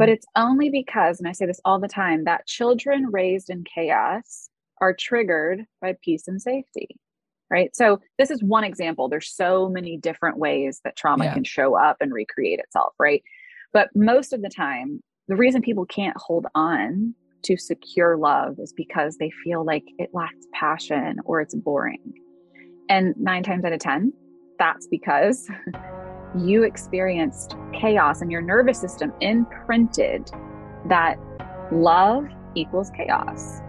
But it's only because, and I say this all the time, that children raised in chaos are triggered by peace and safety. Right. So, this is one example. There's so many different ways that trauma yeah. can show up and recreate itself. Right. But most of the time, the reason people can't hold on to secure love is because they feel like it lacks passion or it's boring. And nine times out of 10, that's because you experienced chaos and your nervous system imprinted that love equals chaos.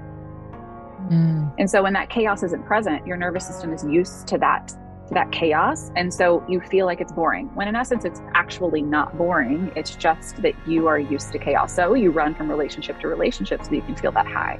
Mm. And so when that chaos isn't present, your nervous system is used to that to that chaos and so you feel like it's boring. When in essence it's actually not boring, it's just that you are used to chaos. So you run from relationship to relationship so you can feel that high.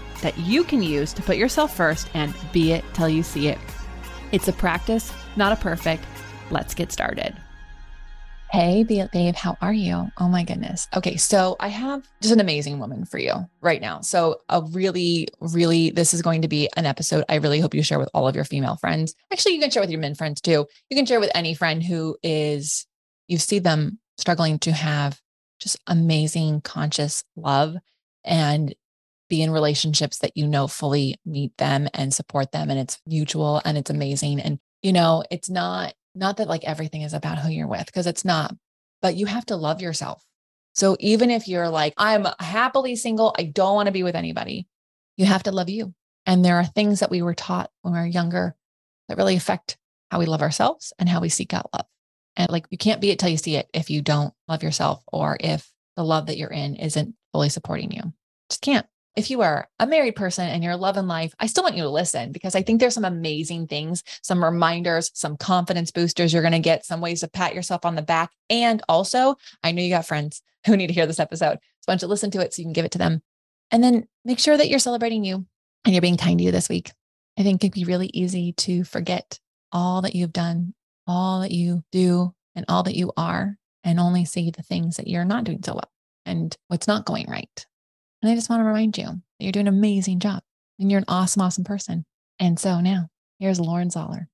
that you can use to put yourself first and be it till you see it. It's a practice, not a perfect. Let's get started. Hey, babe, how are you? Oh my goodness. Okay, so I have just an amazing woman for you right now. So, a really, really, this is going to be an episode I really hope you share with all of your female friends. Actually, you can share with your men friends too. You can share with any friend who is, you see them struggling to have just amazing conscious love and be in relationships that you know fully meet them and support them and it's mutual and it's amazing and you know it's not not that like everything is about who you're with because it's not but you have to love yourself. So even if you're like i'm happily single i don't want to be with anybody you have to love you. And there are things that we were taught when we were younger that really affect how we love ourselves and how we seek out love. And like you can't be it till you see it if you don't love yourself or if the love that you're in isn't fully supporting you. Just can't if you are a married person and you're loving life, I still want you to listen because I think there's some amazing things, some reminders, some confidence boosters you're going to get, some ways to pat yourself on the back. And also, I know you got friends who need to hear this episode. So I want you to listen to it so you can give it to them. And then make sure that you're celebrating you and you're being kind to you this week. I think it'd be really easy to forget all that you've done, all that you do, and all that you are, and only see the things that you're not doing so well and what's not going right. And I just want to remind you that you're doing an amazing job and you're an awesome, awesome person. And so now here's Lauren Zoller.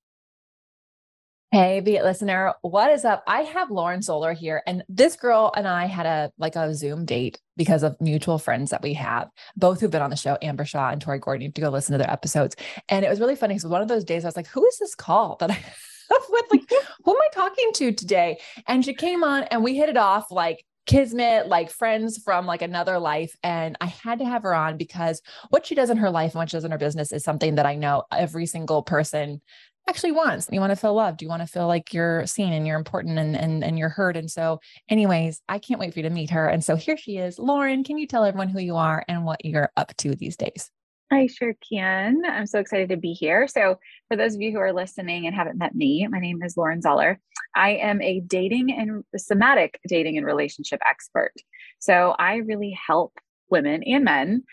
Hey, Be It listener, what is up? I have Lauren Zoller here, and this girl and I had a like a Zoom date because of mutual friends that we have, both who've been on the show, Amber Shaw and Tori Gordon. You have to go listen to their episodes. And it was really funny because one of those days I was like, who is this call that I have with? Like, who am I talking to today? And she came on and we hit it off like kismet, like friends from like another life. And I had to have her on because what she does in her life and what she does in her business is something that I know every single person actually wants. You want to feel loved. You want to feel like you're seen and you're important and, and, and you're heard. And so, anyways, I can't wait for you to meet her. And so here she is. Lauren, can you tell everyone who you are and what you're up to these days? I sure can. I'm so excited to be here. So, for those of you who are listening and haven't met me, my name is Lauren Zoller. I am a dating and somatic dating and relationship expert. So, I really help women and men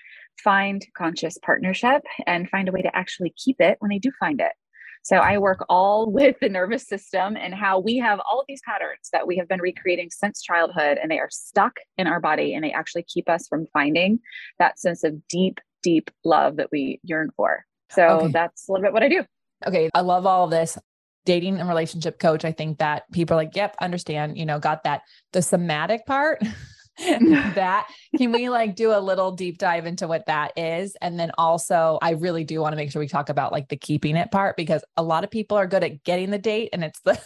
find conscious partnership and find a way to actually keep it when they do find it. So, I work all with the nervous system and how we have all these patterns that we have been recreating since childhood, and they are stuck in our body and they actually keep us from finding that sense of deep deep love that we yearn for. So okay. that's a little bit what I do. Okay. I love all of this. Dating and relationship coach. I think that people are like, yep, understand, you know, got that. The somatic part. that can we like do a little deep dive into what that is and then also i really do want to make sure we talk about like the keeping it part because a lot of people are good at getting the date and it's the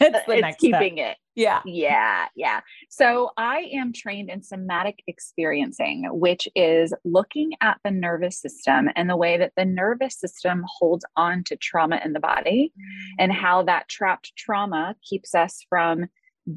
it's the it's next keeping step. it. Yeah. Yeah. Yeah. So I am trained in somatic experiencing, which is looking at the nervous system and the way that the nervous system holds on to trauma in the body mm-hmm. and how that trapped trauma keeps us from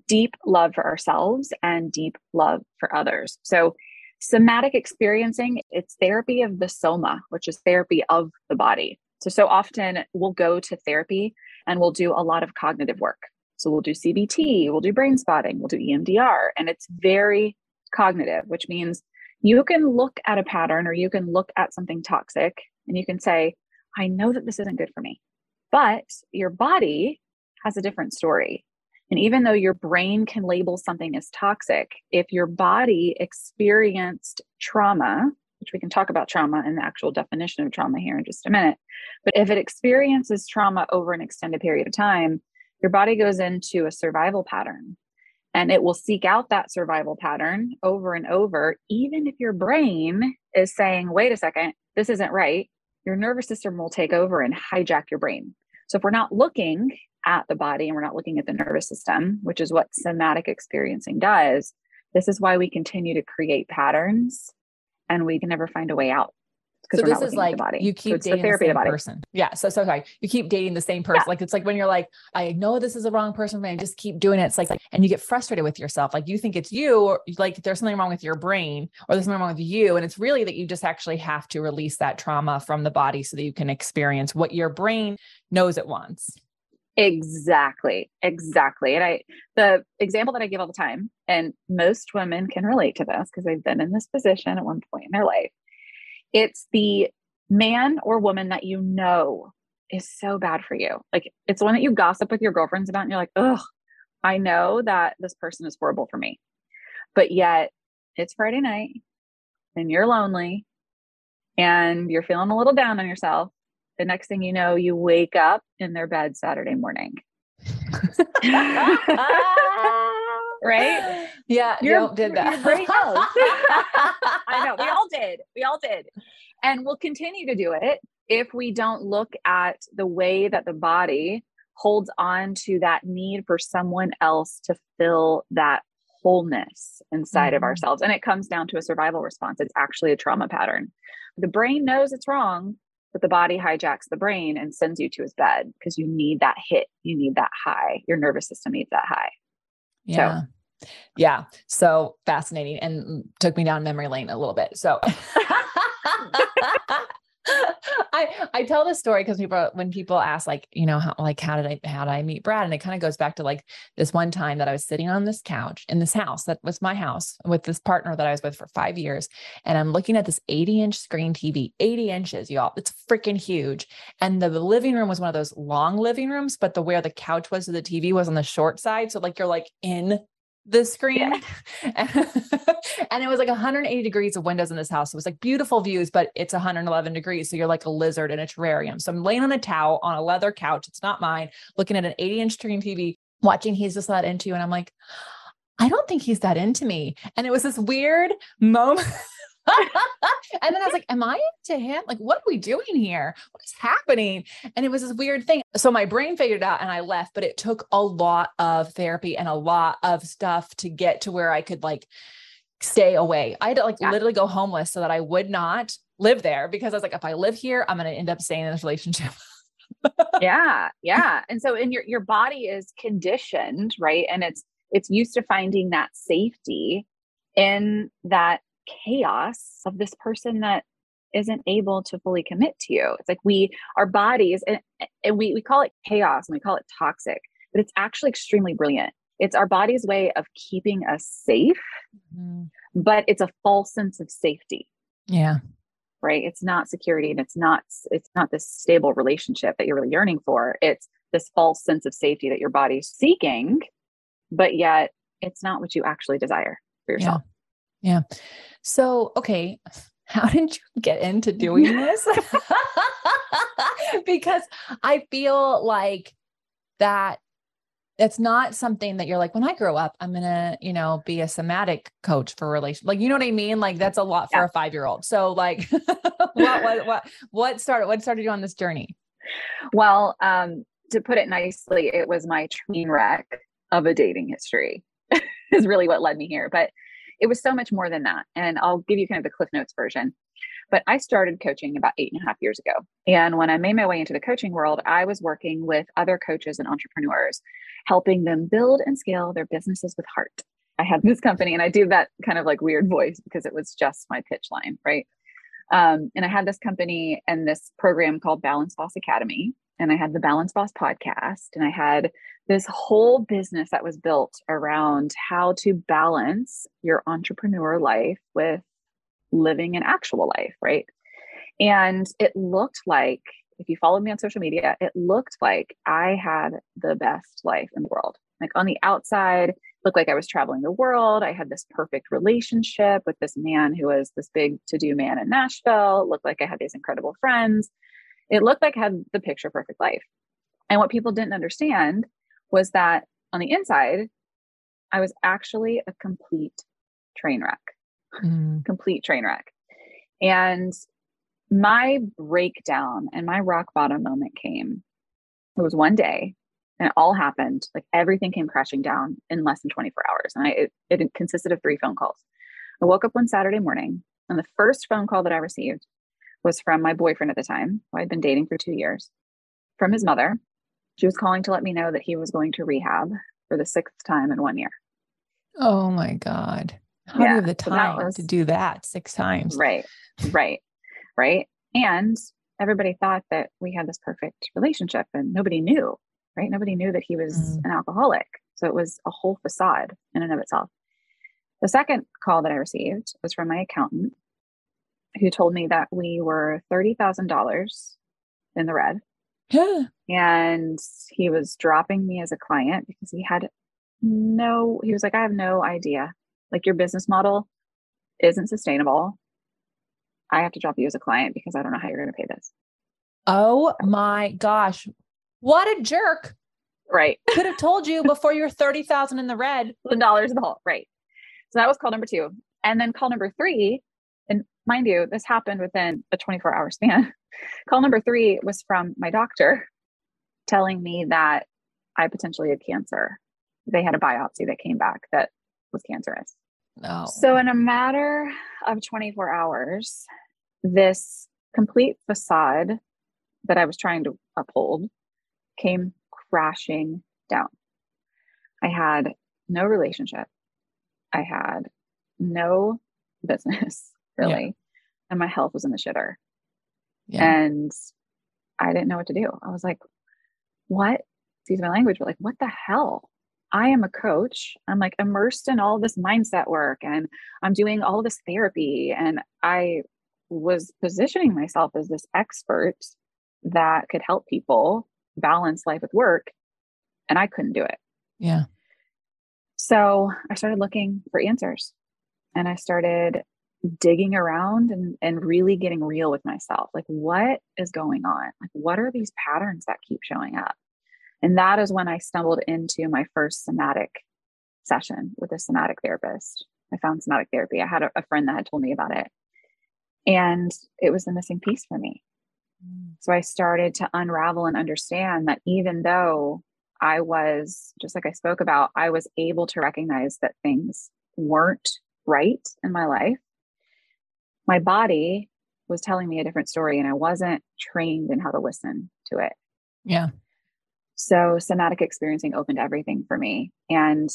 deep love for ourselves and deep love for others. So somatic experiencing, it's therapy of the soma, which is therapy of the body. So, so often we'll go to therapy and we'll do a lot of cognitive work. So, we'll do CBT, we'll do brain spotting, we'll do EMDR, and it's very cognitive, which means you can look at a pattern or you can look at something toxic and you can say, I know that this isn't good for me. But your body has a different story. And even though your brain can label something as toxic, if your body experienced trauma, which we can talk about trauma and the actual definition of trauma here in just a minute, but if it experiences trauma over an extended period of time, your body goes into a survival pattern and it will seek out that survival pattern over and over, even if your brain is saying, wait a second, this isn't right. Your nervous system will take over and hijack your brain. So if we're not looking at the body and we're not looking at the nervous system, which is what somatic experiencing does, this is why we continue to create patterns and we can never find a way out so this is like you keep so dating the, the same person. Yeah. So, so sorry. You keep dating the same person. Yeah. Like it's like when you're like, I know this is the wrong person me. I just keep doing it. It's like, and you get frustrated with yourself. Like you think it's you, or like there's something wrong with your brain, or there's something wrong with you. And it's really that you just actually have to release that trauma from the body so that you can experience what your brain knows it wants. Exactly. Exactly. And I, the example that I give all the time, and most women can relate to this because they've been in this position at one point in their life it's the man or woman that you know is so bad for you. Like it's one that you gossip with your girlfriends about, and you're like, ugh, I know that this person is horrible for me. But yet it's Friday night and you're lonely and you're feeling a little down on yourself. The next thing you know, you wake up in their bed Saturday morning. right? Yeah, you did that. I know. We all did. We all did. And we'll continue to do it if we don't look at the way that the body holds on to that need for someone else to fill that wholeness inside mm-hmm. of ourselves. And it comes down to a survival response. It's actually a trauma pattern. The brain knows it's wrong, but the body hijacks the brain and sends you to his bed because you need that hit. You need that high. Your nervous system needs that high. Yeah. So, yeah. So fascinating and took me down memory lane a little bit. So I I tell this story because people when people ask like you know how like how did I how did I meet Brad? And it kind of goes back to like this one time that I was sitting on this couch in this house that was my house with this partner that I was with for five years and I'm looking at this 80 inch screen TV 80 inches y'all it's freaking huge and the, living room was one of those long living rooms but the where the couch was to the TV was on the short side so like you're like in the screen. Yeah. and it was like 180 degrees of windows in this house. It was like beautiful views, but it's 111 degrees. So you're like a lizard in a terrarium. So I'm laying on a towel on a leather couch. It's not mine, looking at an 80 inch screen TV, watching He's Just That Into You. And I'm like, I don't think he's that into me. And it was this weird moment. And then I was like, Am I into him? Like, what are we doing here? What is happening? And it was this weird thing. So my brain figured it out and I left, but it took a lot of therapy and a lot of stuff to get to where I could like stay away. I had to like yeah. literally go homeless so that I would not live there because I was like, if I live here, I'm going to end up staying in this relationship. yeah. Yeah. And so in your your body is conditioned, right? And it's it's used to finding that safety in that chaos of this person that isn't able to fully commit to you. It's like we, our bodies, and, and we, we call it chaos and we call it toxic, but it's actually extremely brilliant. It's our body's way of keeping us safe, mm-hmm. but it's a false sense of safety. Yeah. Right. It's not security and it's not, it's not this stable relationship that you're really yearning for. It's this false sense of safety that your body's seeking, but yet it's not what you actually desire for yourself. Yeah. Yeah. So, okay, how did you get into doing this? because I feel like that it's not something that you're like when i grow up i'm gonna you know be a somatic coach for relation like you know what i mean like that's a lot for yeah. a five year old so like what, what what what started what started you on this journey well um to put it nicely it was my train wreck of a dating history is really what led me here but it was so much more than that. And I'll give you kind of the Cliff Notes version. But I started coaching about eight and a half years ago. And when I made my way into the coaching world, I was working with other coaches and entrepreneurs, helping them build and scale their businesses with heart. I had this company and I do that kind of like weird voice because it was just my pitch line, right? Um, and I had this company and this program called Balance Boss Academy. And I had the Balance Boss podcast. And I had this whole business that was built around how to balance your entrepreneur life with living an actual life, right? And it looked like, if you followed me on social media, it looked like I had the best life in the world. Like on the outside, looked like I was traveling the world. I had this perfect relationship with this man who was this big to do man in Nashville. It looked like I had these incredible friends. It looked like I had the picture perfect life. And what people didn't understand was that on the inside, I was actually a complete train wreck, mm. complete train wreck. And my breakdown and my rock bottom moment came. It was one day and it all happened like everything came crashing down in less than 24 hours and I, it, it consisted of three phone calls i woke up one saturday morning and the first phone call that i received was from my boyfriend at the time who i'd been dating for two years from his mother she was calling to let me know that he was going to rehab for the sixth time in one year oh my god how yeah, do you have the time so was, to do that six times right right right and everybody thought that we had this perfect relationship and nobody knew right? Nobody knew that he was mm. an alcoholic. So it was a whole facade in and of itself. The second call that I received was from my accountant who told me that we were $30,000 in the red. Yeah. And he was dropping me as a client because he had no, he was like, I have no idea. Like your business model isn't sustainable. I have to drop you as a client because I don't know how you're going to pay this. Oh my gosh. What a jerk. Right. Could have told you before you're 30,000 in the red. The dollars in the hole. Right. So that was call number two. And then call number three, mind you, this happened within a 24 hour span. call number three was from my doctor telling me that I potentially had cancer. They had a biopsy that came back that was cancerous. No. So, in a matter of 24 hours, this complete facade that I was trying to uphold came crashing down. I had no relationship. I had no business really. And my health was in the shitter. Yeah. And I didn't know what to do. I was like, what? Excuse my language, but like, what the hell? I am a coach. I'm like immersed in all this mindset work and I'm doing all this therapy. And I was positioning myself as this expert that could help people balance life with work and I couldn't do it. Yeah. So I started looking for answers and I started digging around and, and really getting real with myself. Like, what is going on? Like, what are these patterns that keep showing up? And that is when I stumbled into my first somatic session with a somatic therapist. I found somatic therapy. I had a, a friend that had told me about it. And it was the missing piece for me. Mm. So I started to unravel and understand that even though I was, just like I spoke about, I was able to recognize that things weren't right in my life, my body was telling me a different story and I wasn't trained in how to listen to it. Yeah. So somatic experiencing opened everything for me. And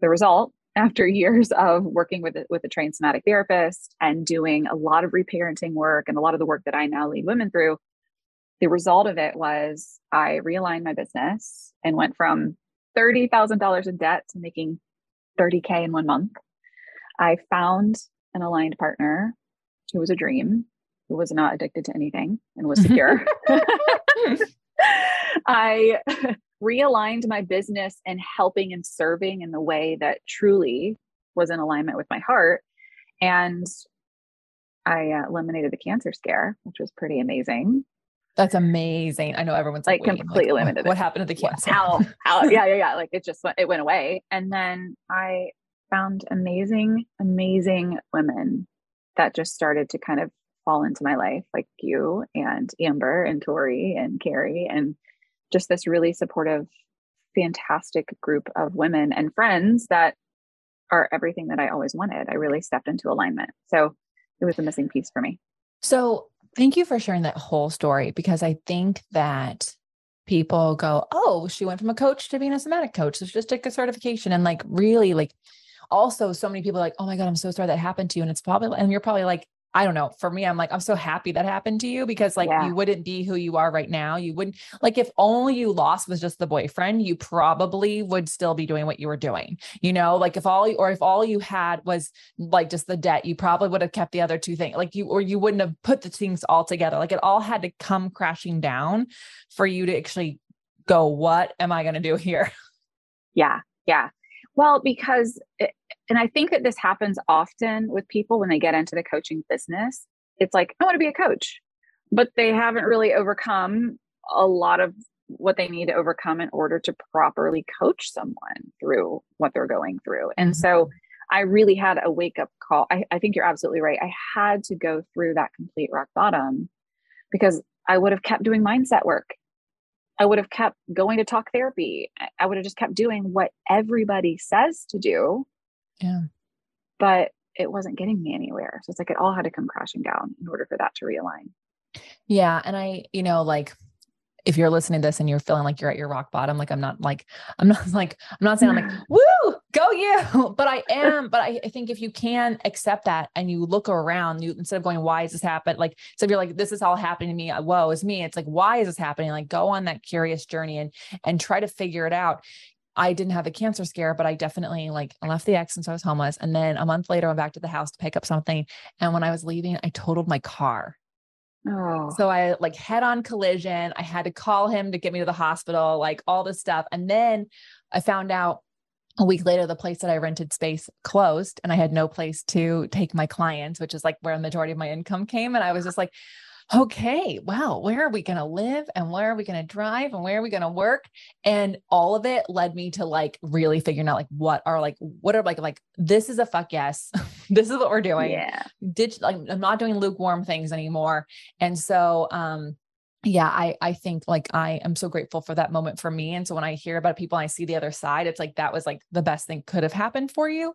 the result after years of working with with a trained somatic therapist and doing a lot of reparenting work and a lot of the work that I now lead women through, the result of it was I realigned my business and went from $30,000 in debt to making 30K in one month. I found an aligned partner who was a dream, who was not addicted to anything and was secure. I realigned my business and helping and serving in the way that truly was in alignment with my heart. And I uh, eliminated the cancer scare, which was pretty amazing. That's amazing. I know everyone's like, like completely like, limited. What, what happened to the cancer? How, how, yeah, yeah, yeah. Like it just went, it went away. And then I found amazing, amazing women that just started to kind of fall into my life, like you and Amber and Tori and Carrie and just this really supportive, fantastic group of women and friends that are everything that I always wanted. I really stepped into alignment. So it was a missing piece for me. So thank you for sharing that whole story because I think that people go, Oh, she went from a coach to being a somatic coach. So she just took a certification and like really like also so many people like, Oh my God, I'm so sorry that happened to you. And it's probably, and you're probably like, I don't know. For me, I'm like, I'm so happy that happened to you because like yeah. you wouldn't be who you are right now. You wouldn't like if only you lost was just the boyfriend, you probably would still be doing what you were doing. You know, like if all or if all you had was like just the debt, you probably would have kept the other two things. Like you or you wouldn't have put the things all together. Like it all had to come crashing down for you to actually go, what am I going to do here? Yeah. Yeah. Well, because, it, and I think that this happens often with people when they get into the coaching business. It's like, I want to be a coach, but they haven't really overcome a lot of what they need to overcome in order to properly coach someone through what they're going through. And mm-hmm. so I really had a wake up call. I, I think you're absolutely right. I had to go through that complete rock bottom because I would have kept doing mindset work I would have kept going to talk therapy. I would have just kept doing what everybody says to do. Yeah. But it wasn't getting me anywhere. So it's like it all had to come crashing down in order for that to realign. Yeah. And I, you know, like if you're listening to this and you're feeling like you're at your rock bottom, like I'm not like, I'm not like, I'm not saying I'm like, woo, go you, but I am. But I, I, think if you can accept that and you look around, you instead of going, why is this happening? Like, so if you're like, this is all happening to me, uh, whoa, it's me. It's like, why is this happening? Like, go on that curious journey and and try to figure it out. I didn't have a cancer scare, but I definitely like left the ex and so I was homeless. And then a month later, I went back to the house to pick up something. And when I was leaving, I totaled my car. Oh. So I like head on collision. I had to call him to get me to the hospital, like all this stuff. And then I found out a week later, the place that I rented space closed and I had no place to take my clients, which is like where a majority of my income came. And I was just like, okay, wow, where are we going to live and where are we going to drive and where are we going to work? And all of it led me to like really figuring out like what are like, what are like, like, this is a fuck yes. this is what we're doing. Yeah. Like, I'm not doing lukewarm things anymore. And so, um, yeah, I I think like I am so grateful for that moment for me. And so when I hear about people and I see the other side, it's like that was like the best thing could have happened for you.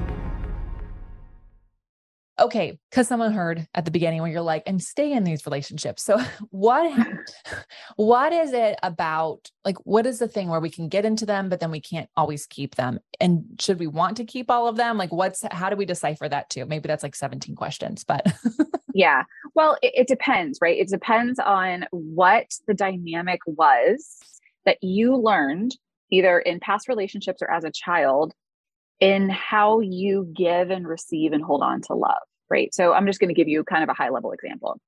Okay, because someone heard at the beginning when you're like, and stay in these relationships. So what what is it about like what is the thing where we can get into them, but then we can't always keep them? And should we want to keep all of them? Like what's how do we decipher that too? Maybe that's like 17 questions, but yeah. Well, it, it depends, right? It depends on what the dynamic was that you learned either in past relationships or as a child in how you give and receive and hold on to love, right? So I'm just going to give you kind of a high level example.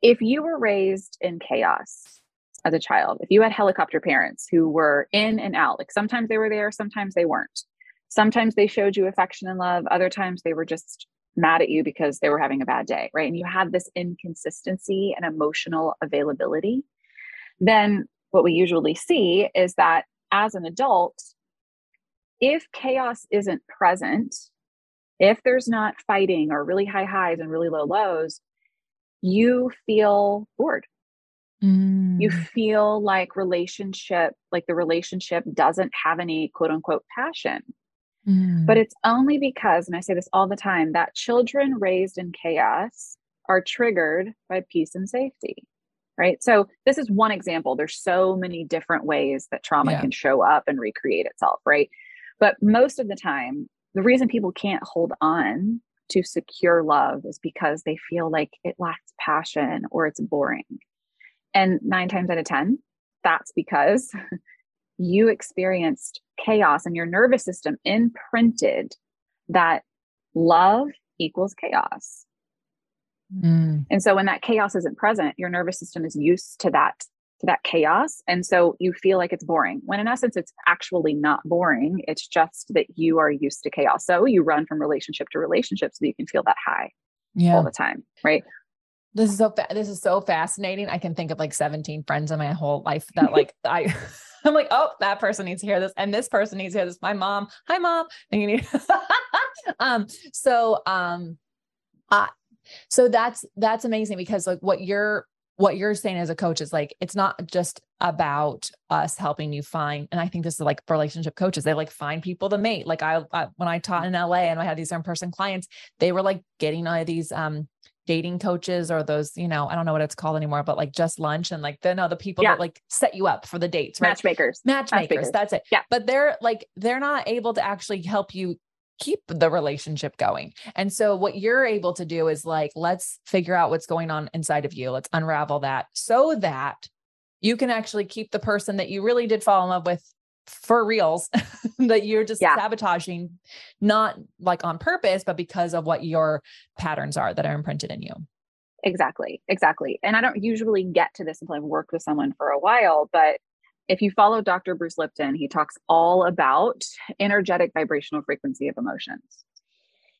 If you were raised in chaos as a child, if you had helicopter parents who were in and out, like sometimes they were there, sometimes they weren't. Sometimes they showed you affection and love, other times they were just mad at you because they were having a bad day, right? And you had this inconsistency and emotional availability. Then what we usually see is that as an adult, if chaos isn't present, if there's not fighting or really high highs and really low lows, you feel bored. Mm. You feel like relationship, like the relationship doesn't have any quote unquote passion. Mm. But it's only because, and I say this all the time, that children raised in chaos are triggered by peace and safety. Right. So, this is one example. There's so many different ways that trauma yeah. can show up and recreate itself. Right. But most of the time, the reason people can't hold on to secure love is because they feel like it lacks passion or it's boring. And nine times out of 10, that's because you experienced chaos and your nervous system imprinted that love equals chaos. Mm. And so when that chaos isn't present, your nervous system is used to that to that chaos. And so you feel like it's boring, when in essence, it's actually not boring. It's just that you are used to chaos. So you run from relationship to relationship so that you can feel that high yeah. all the time. Right. This is so fa- this is so fascinating. I can think of like 17 friends in my whole life that like I I'm like, oh, that person needs to hear this, and this person needs to hear this. My mom, hi mom. And you need um, so um uh, so that's that's amazing because like what you're what you're saying as a coach is like it's not just about us helping you find and i think this is like relationship coaches they like find people to mate like I, I when i taught in la and i had these in-person clients they were like getting all these um dating coaches or those, you know, I don't know what it's called anymore, but like just lunch and like the no, the people yeah. that like set you up for the dates, right? Matchmakers. Matchmakers. Matchmakers. That's it. Yeah. But they're like, they're not able to actually help you keep the relationship going. And so what you're able to do is like, let's figure out what's going on inside of you. Let's unravel that so that you can actually keep the person that you really did fall in love with for reals that you're just yeah. sabotaging, not like on purpose, but because of what your patterns are that are imprinted in you. Exactly. Exactly. And I don't usually get to this until I've worked with someone for a while, but if you follow Dr. Bruce Lipton, he talks all about energetic vibrational frequency of emotions.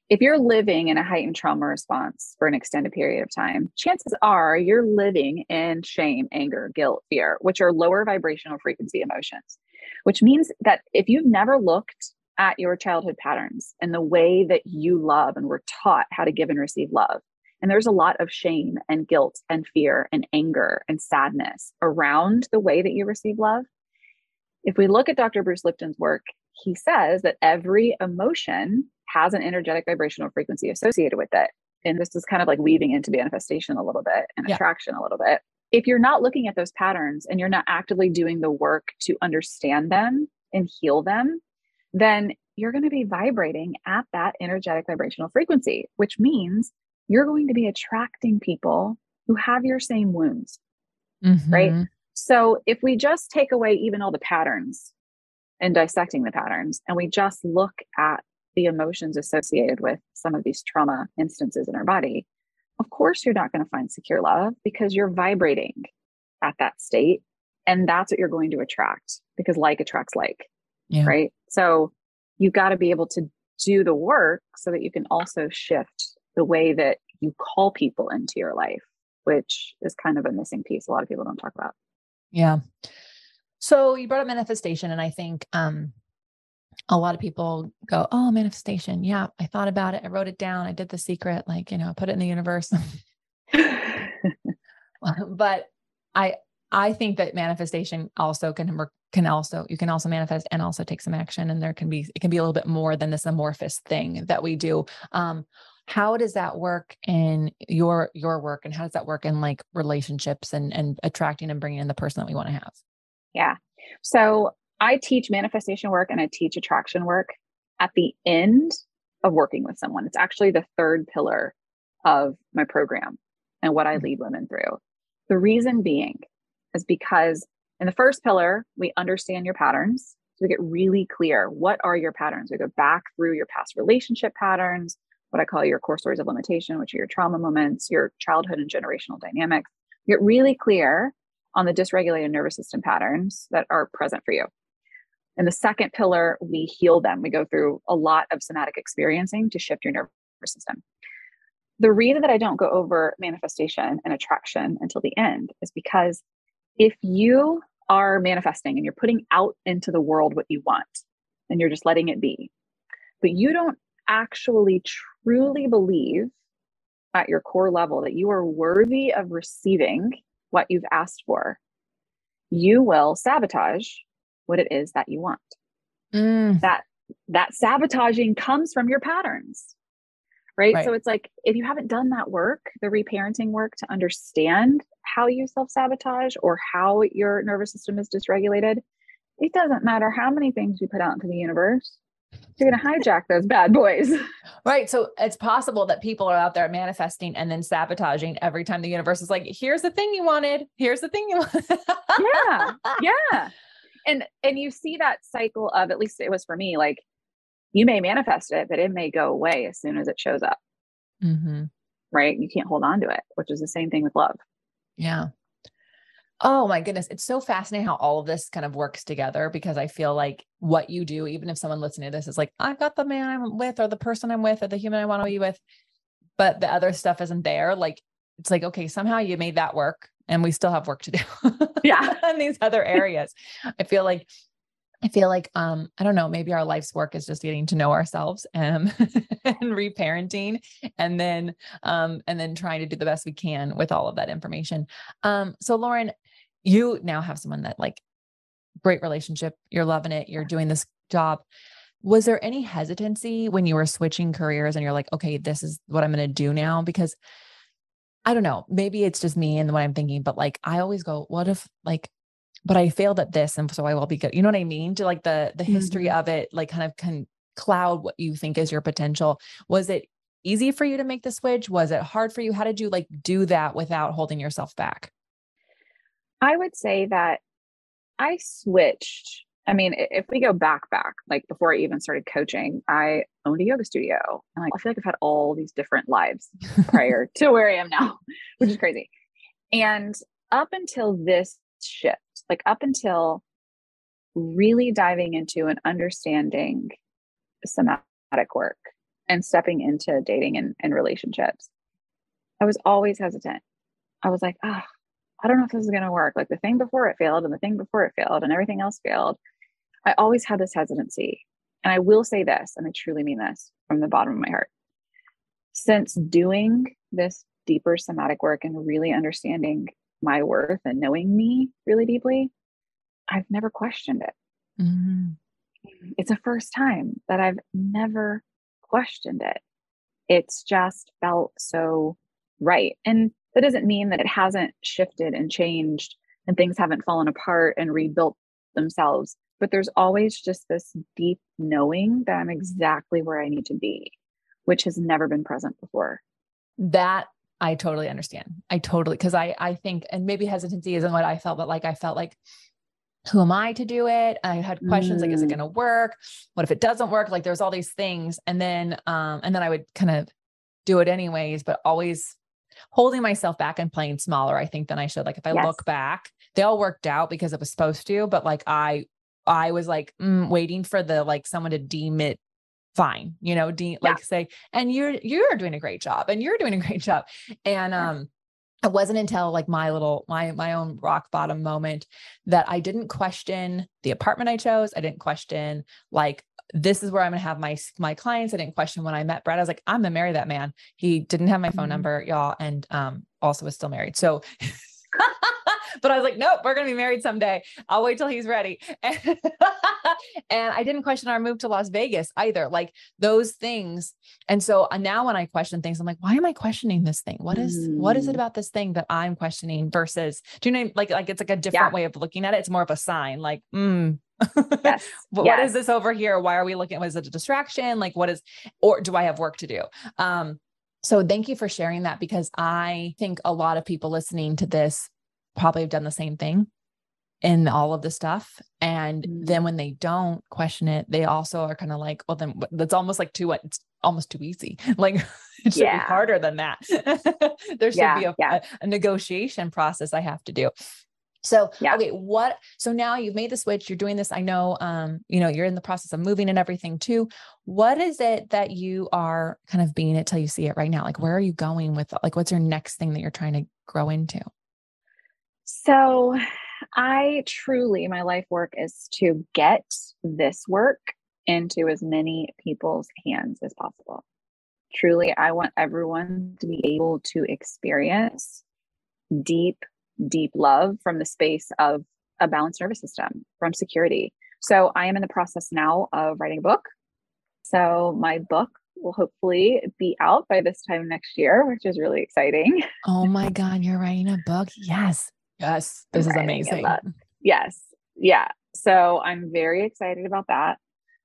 If you're living in a heightened trauma response for an extended period of time, chances are you're living in shame, anger, guilt, fear, which are lower vibrational frequency emotions, which means that if you've never looked at your childhood patterns and the way that you love and were taught how to give and receive love, and there's a lot of shame and guilt and fear and anger and sadness around the way that you receive love. If we look at Dr. Bruce Lipton's work, he says that every emotion has an energetic vibrational frequency associated with it. And this is kind of like weaving into manifestation a little bit and yeah. attraction a little bit. If you're not looking at those patterns and you're not actively doing the work to understand them and heal them, then you're going to be vibrating at that energetic vibrational frequency, which means you're going to be attracting people who have your same wounds. Mm-hmm. Right. So if we just take away even all the patterns and dissecting the patterns, and we just look at the emotions associated with some of these trauma instances in our body, of course, you're not going to find secure love because you're vibrating at that state. And that's what you're going to attract because like attracts like. Yeah. Right. So you've got to be able to do the work so that you can also shift the way that you call people into your life, which is kind of a missing piece a lot of people don't talk about. Yeah. So you brought up manifestation, and I think um, a lot of people go, "Oh, manifestation. Yeah, I thought about it. I wrote it down. I did the secret. Like you know, I put it in the universe." but I I think that manifestation also can can also you can also manifest and also take some action, and there can be it can be a little bit more than this amorphous thing that we do. Um, how does that work in your your work and how does that work in like relationships and and attracting and bringing in the person that we want to have? Yeah. So i teach manifestation work and i teach attraction work at the end of working with someone. It's actually the third pillar of my program and what i mm-hmm. lead women through. The reason being is because in the first pillar we understand your patterns. So we get really clear. What are your patterns? We go back through your past relationship patterns what I call your core stories of limitation, which are your trauma moments, your childhood and generational dynamics. Get really clear on the dysregulated nervous system patterns that are present for you. And the second pillar, we heal them. We go through a lot of somatic experiencing to shift your nervous system. The reason that I don't go over manifestation and attraction until the end is because if you are manifesting and you're putting out into the world what you want and you're just letting it be, but you don't actually truly believe at your core level that you are worthy of receiving what you've asked for, you will sabotage what it is that you want. Mm. That that sabotaging comes from your patterns. Right? right? So it's like if you haven't done that work, the reparenting work to understand how you self-sabotage or how your nervous system is dysregulated, it doesn't matter how many things you put out into the universe you're going to hijack those bad boys. Right. So it's possible that people are out there manifesting and then sabotaging every time the universe is like, here's the thing you wanted. Here's the thing you wanted. yeah. Yeah. And and you see that cycle of at least it was for me, like you may manifest it, but it may go away as soon as it shows up. Mm-hmm. Right. You can't hold on to it, which is the same thing with love. Yeah. Oh my goodness. It's so fascinating how all of this kind of works together because I feel like what you do, even if someone listening to this is like, I've got the man I'm with or the person I'm with or the human I want to be with, but the other stuff isn't there. Like, it's like, okay, somehow you made that work and we still have work to do. Yeah. in these other areas. I feel like I feel like um I don't know maybe our life's work is just getting to know ourselves um, and reparenting and then um and then trying to do the best we can with all of that information. Um so Lauren you now have someone that like great relationship, you're loving it, you're doing this job. Was there any hesitancy when you were switching careers and you're like okay this is what I'm going to do now because I don't know, maybe it's just me and what I'm thinking but like I always go what if like but I failed at this and so I will be good. You know what I mean? To like the the history mm-hmm. of it like kind of can cloud what you think is your potential. Was it easy for you to make the switch? Was it hard for you? How did you like do that without holding yourself back? I would say that I switched. I mean, if we go back, back, like before I even started coaching, I owned a yoga studio. And like, I feel like I've had all these different lives prior to where I am now, which is crazy. And up until this shift, like up until really diving into and understanding somatic work and stepping into dating and, and relationships, I was always hesitant. I was like, ah, oh, I don't know if this is going to work. Like the thing before it failed and the thing before it failed and everything else failed. I always had this hesitancy. And I will say this, and I truly mean this from the bottom of my heart. Since doing this deeper somatic work and really understanding my worth and knowing me really deeply, I've never questioned it. Mm-hmm. It's a first time that I've never questioned it. It's just felt so right. And that doesn't mean that it hasn't shifted and changed and things haven't fallen apart and rebuilt themselves. But there's always just this deep knowing that I'm exactly where I need to be, which has never been present before. That I totally understand. I totally because I I think and maybe hesitancy isn't what I felt, but like I felt like who am I to do it? I had questions mm. like, is it mm. going to work? What if it doesn't work? Like there's all these things. And then, um, and then I would kind of do it anyways, but always holding myself back and playing smaller, I think, than I should. Like if I yes. look back, they all worked out because it was supposed to, but like I, I was like mm, waiting for the like someone to deem it fine, you know, yeah. like say, and you're you're doing a great job, and you're doing a great job, and um, it wasn't until like my little my my own rock bottom moment that I didn't question the apartment I chose. I didn't question like this is where I'm gonna have my my clients. I didn't question when I met Brad. I was like, I'm gonna marry that man. He didn't have my phone mm-hmm. number, y'all, and um also was still married. So but I was like, nope, we're going to be married someday. I'll wait till he's ready. And, and I didn't question our move to Las Vegas either. Like those things. And so uh, now when I question things, I'm like, why am I questioning this thing? What is, mm. what is it mm. about this thing that I'm questioning versus, do you know, like, like it's like a different yeah. way of looking at it. It's more of a sign like, mm, yes. what yes. is this over here? Why are we looking? Was it a distraction? Like what is, or do I have work to do? Um, so thank you for sharing that because I think a lot of people listening to this probably have done the same thing in all of the stuff. And mm-hmm. then when they don't question it, they also are kind of like, well, then that's almost like too, it's almost too easy. Like it should yeah. be harder than that. there should yeah, be a, yeah. a, a negotiation process I have to do. So, yeah. okay, what, so now you've made the switch, you're doing this. I know, um, you know, you're in the process of moving and everything too. What is it that you are kind of being it till you see it right now? Like, where are you going with, like, what's your next thing that you're trying to grow into? So, I truly, my life work is to get this work into as many people's hands as possible. Truly, I want everyone to be able to experience deep, deep love from the space of a balanced nervous system, from security. So, I am in the process now of writing a book. So, my book will hopefully be out by this time next year, which is really exciting. Oh my God, you're writing a book? Yes. Yes, this is amazing. Yes. Yeah. So I'm very excited about that.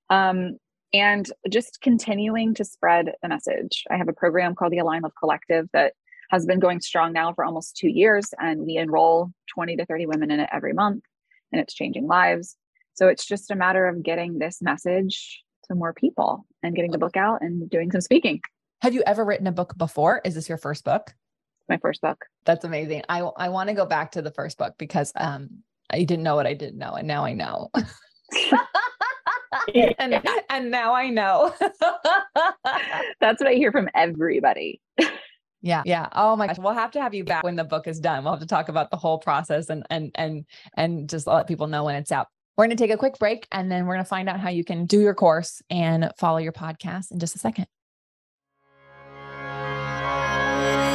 Um, and just continuing to spread the message. I have a program called the Align Love Collective that has been going strong now for almost two years, and we enroll 20 to 30 women in it every month, and it's changing lives. So it's just a matter of getting this message to more people and getting the book out and doing some speaking. Have you ever written a book before? Is this your first book? My first book. That's amazing. I I want to go back to the first book because um I didn't know what I didn't know and now I know. and and now I know. That's what I hear from everybody. Yeah. Yeah. Oh my gosh. We'll have to have you back when the book is done. We'll have to talk about the whole process and and and and just let people know when it's out. We're going to take a quick break and then we're going to find out how you can do your course and follow your podcast in just a second.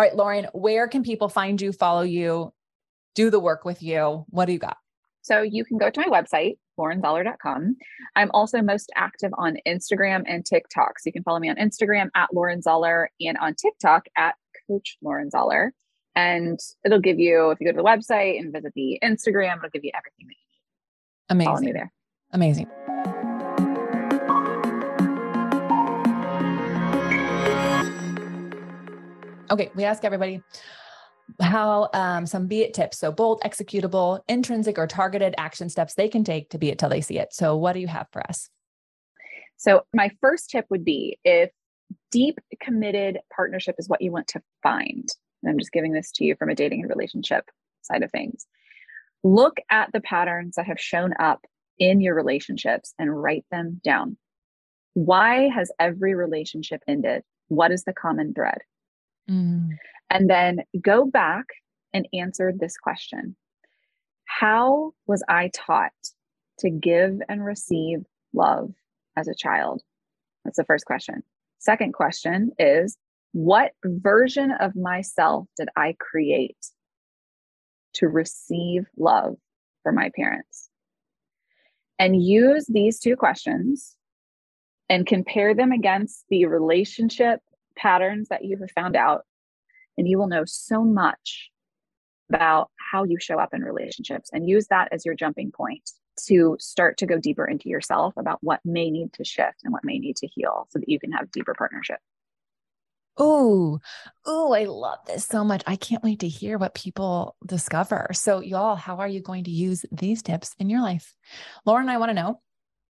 All right, Lauren, where can people find you, follow you, do the work with you? What do you got? So you can go to my website, laurenzoller.com. I'm also most active on Instagram and TikTok. So you can follow me on Instagram at Lauren Zoller and on TikTok at Coach Lauren Zoller. And it'll give you, if you go to the website and visit the Instagram, it'll give you everything that you need. Amazing. Follow me there. Amazing. Okay, we ask everybody how um, some be it tips. So bold, executable, intrinsic, or targeted action steps they can take to be it till they see it. So what do you have for us? So my first tip would be if deep committed partnership is what you want to find. And I'm just giving this to you from a dating and relationship side of things. Look at the patterns that have shown up in your relationships and write them down. Why has every relationship ended? What is the common thread? Mm. And then go back and answer this question How was I taught to give and receive love as a child? That's the first question. Second question is What version of myself did I create to receive love from my parents? And use these two questions and compare them against the relationship patterns that you have found out, and you will know so much about how you show up in relationships and use that as your jumping point to start to go deeper into yourself about what may need to shift and what may need to heal so that you can have deeper partnership. Oh, oh, I love this so much. I can't wait to hear what people discover. So, y'all, how are you going to use these tips in your life? Lauren, I want to know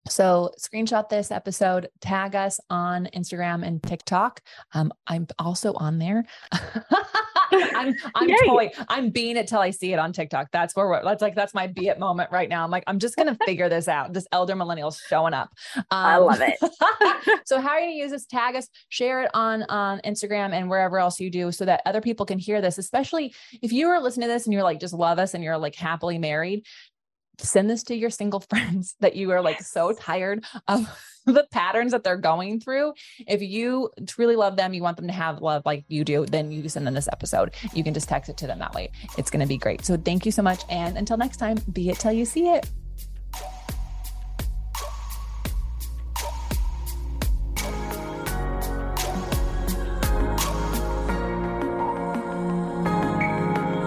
so screenshot this episode, tag us on Instagram and TikTok. Um, I'm also on there. I'm I'm toy. I'm being it till I see it on TikTok. That's where we're that's like that's my be it moment right now. I'm like, I'm just gonna figure this out. This elder millennials showing up. Um, I love it. so how are you gonna use this? Tag us, share it on on Instagram and wherever else you do so that other people can hear this, especially if you are listening to this and you're like just love us and you're like happily married send this to your single friends that you are like so tired of the patterns that they're going through. If you truly love them, you want them to have love like you do, then you send them this episode. You can just text it to them that way. It's going to be great. So thank you so much. And until next time, be it till you see it.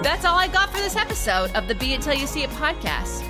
That's all I got for this episode of the Be It Till You See It podcast.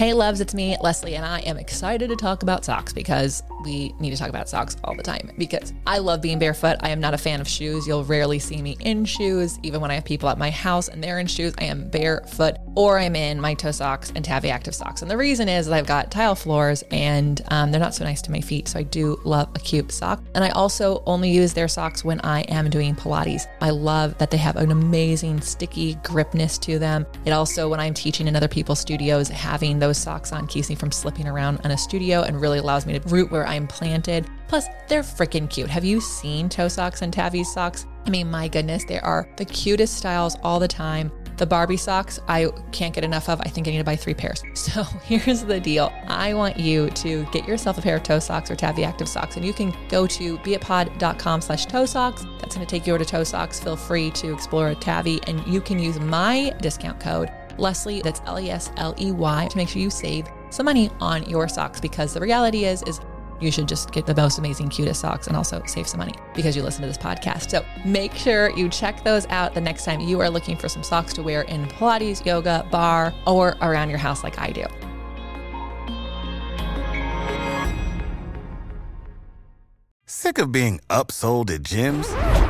Hey, loves, it's me, Lesley, and I am excited to talk about socks because we need to talk about socks all the time because I love being barefoot. I am not a fan of shoes. You'll rarely see me in shoes. Even when I have people at my house and they're in shoes, I am barefoot or I'm in my ToeSox and Tavi Active socks. And the reason is I've got tile floors and um, they're not so nice to my feet. So I do love a cute sock. And I also only use their socks when I am doing Pilates. I love that they have an amazing sticky gripness to them. It also, when I'm teaching in other people's studios, having those socks on keeps me from slipping around in a studio and really allows me to root where I'm planted. Plus, they're freaking cute. Have you seen ToeSox and Tavi's socks? I mean, my goodness, they are the cutest styles all the time. The Barbie socks, I can't get enough of. I think I need to buy three pairs. So here's the deal. I want you to get yourself a pair of ToeSox or Tavi Active socks, and you can go to beitpod.com slash toe socks. That's going to take you over to ToeSox. Feel free to explore a Tavi, and you can use my discount code Lesley, that's L E S L E Y, to make sure you save some money on your socks because the reality is, is you should just get the most amazing, cutest socks and also save some money because you listen to this podcast. So make sure you check those out the next time you are looking for some socks to wear in Pilates, yoga, bar, or around your house like I do. Sick of being upsold at gyms?